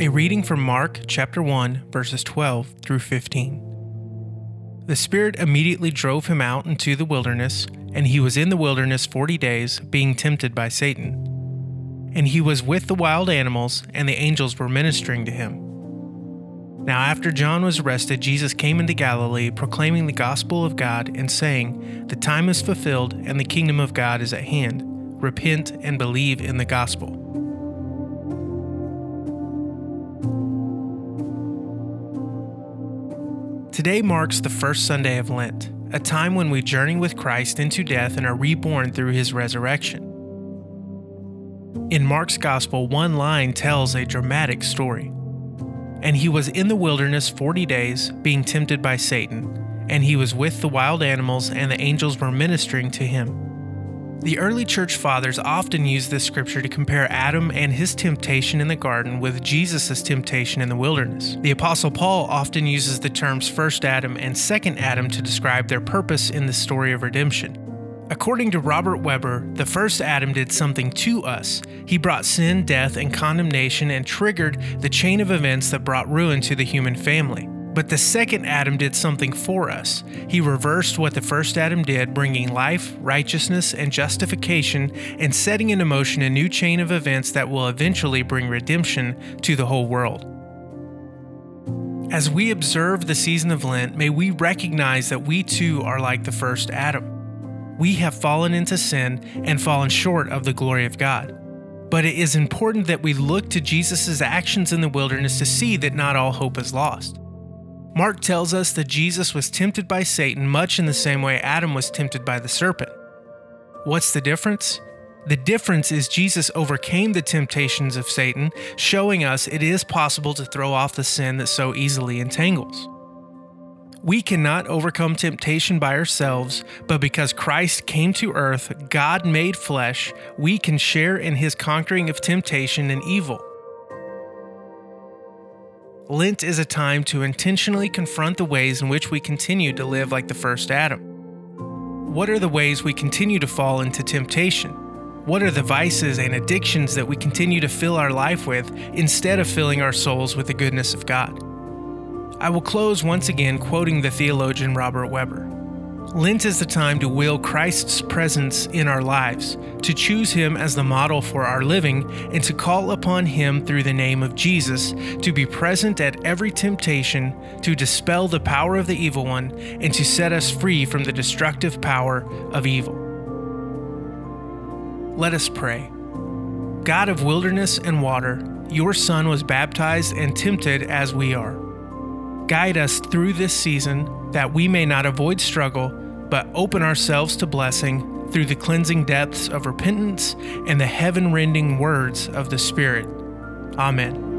A reading from Mark chapter 1, verses 12 through 15. The Spirit immediately drove him out into the wilderness, and he was in the wilderness forty days, being tempted by Satan. And he was with the wild animals, and the angels were ministering to him. Now, after John was arrested, Jesus came into Galilee, proclaiming the gospel of God, and saying, The time is fulfilled, and the kingdom of God is at hand. Repent and believe in the gospel. Today marks the first Sunday of Lent, a time when we journey with Christ into death and are reborn through his resurrection. In Mark's Gospel, one line tells a dramatic story. And he was in the wilderness forty days, being tempted by Satan, and he was with the wild animals, and the angels were ministering to him. The early church fathers often use this scripture to compare Adam and his temptation in the garden with Jesus' temptation in the wilderness. The Apostle Paul often uses the terms first Adam and second Adam to describe their purpose in the story of redemption. According to Robert Webber, the first Adam did something to us. He brought sin, death, and condemnation and triggered the chain of events that brought ruin to the human family. But the second Adam did something for us. He reversed what the first Adam did, bringing life, righteousness, and justification, and setting into motion a new chain of events that will eventually bring redemption to the whole world. As we observe the season of Lent, may we recognize that we too are like the first Adam. We have fallen into sin and fallen short of the glory of God. But it is important that we look to Jesus' actions in the wilderness to see that not all hope is lost. Mark tells us that Jesus was tempted by Satan much in the same way Adam was tempted by the serpent. What's the difference? The difference is Jesus overcame the temptations of Satan, showing us it is possible to throw off the sin that so easily entangles. We cannot overcome temptation by ourselves, but because Christ came to earth, God made flesh, we can share in his conquering of temptation and evil. Lent is a time to intentionally confront the ways in which we continue to live like the first Adam. What are the ways we continue to fall into temptation? What are the vices and addictions that we continue to fill our life with instead of filling our souls with the goodness of God? I will close once again quoting the theologian Robert Webber. Lent is the time to will Christ's presence in our lives, to choose Him as the model for our living, and to call upon Him through the name of Jesus to be present at every temptation, to dispel the power of the evil one, and to set us free from the destructive power of evil. Let us pray. God of wilderness and water, your Son was baptized and tempted as we are. Guide us through this season that we may not avoid struggle, but open ourselves to blessing through the cleansing depths of repentance and the heaven rending words of the Spirit. Amen.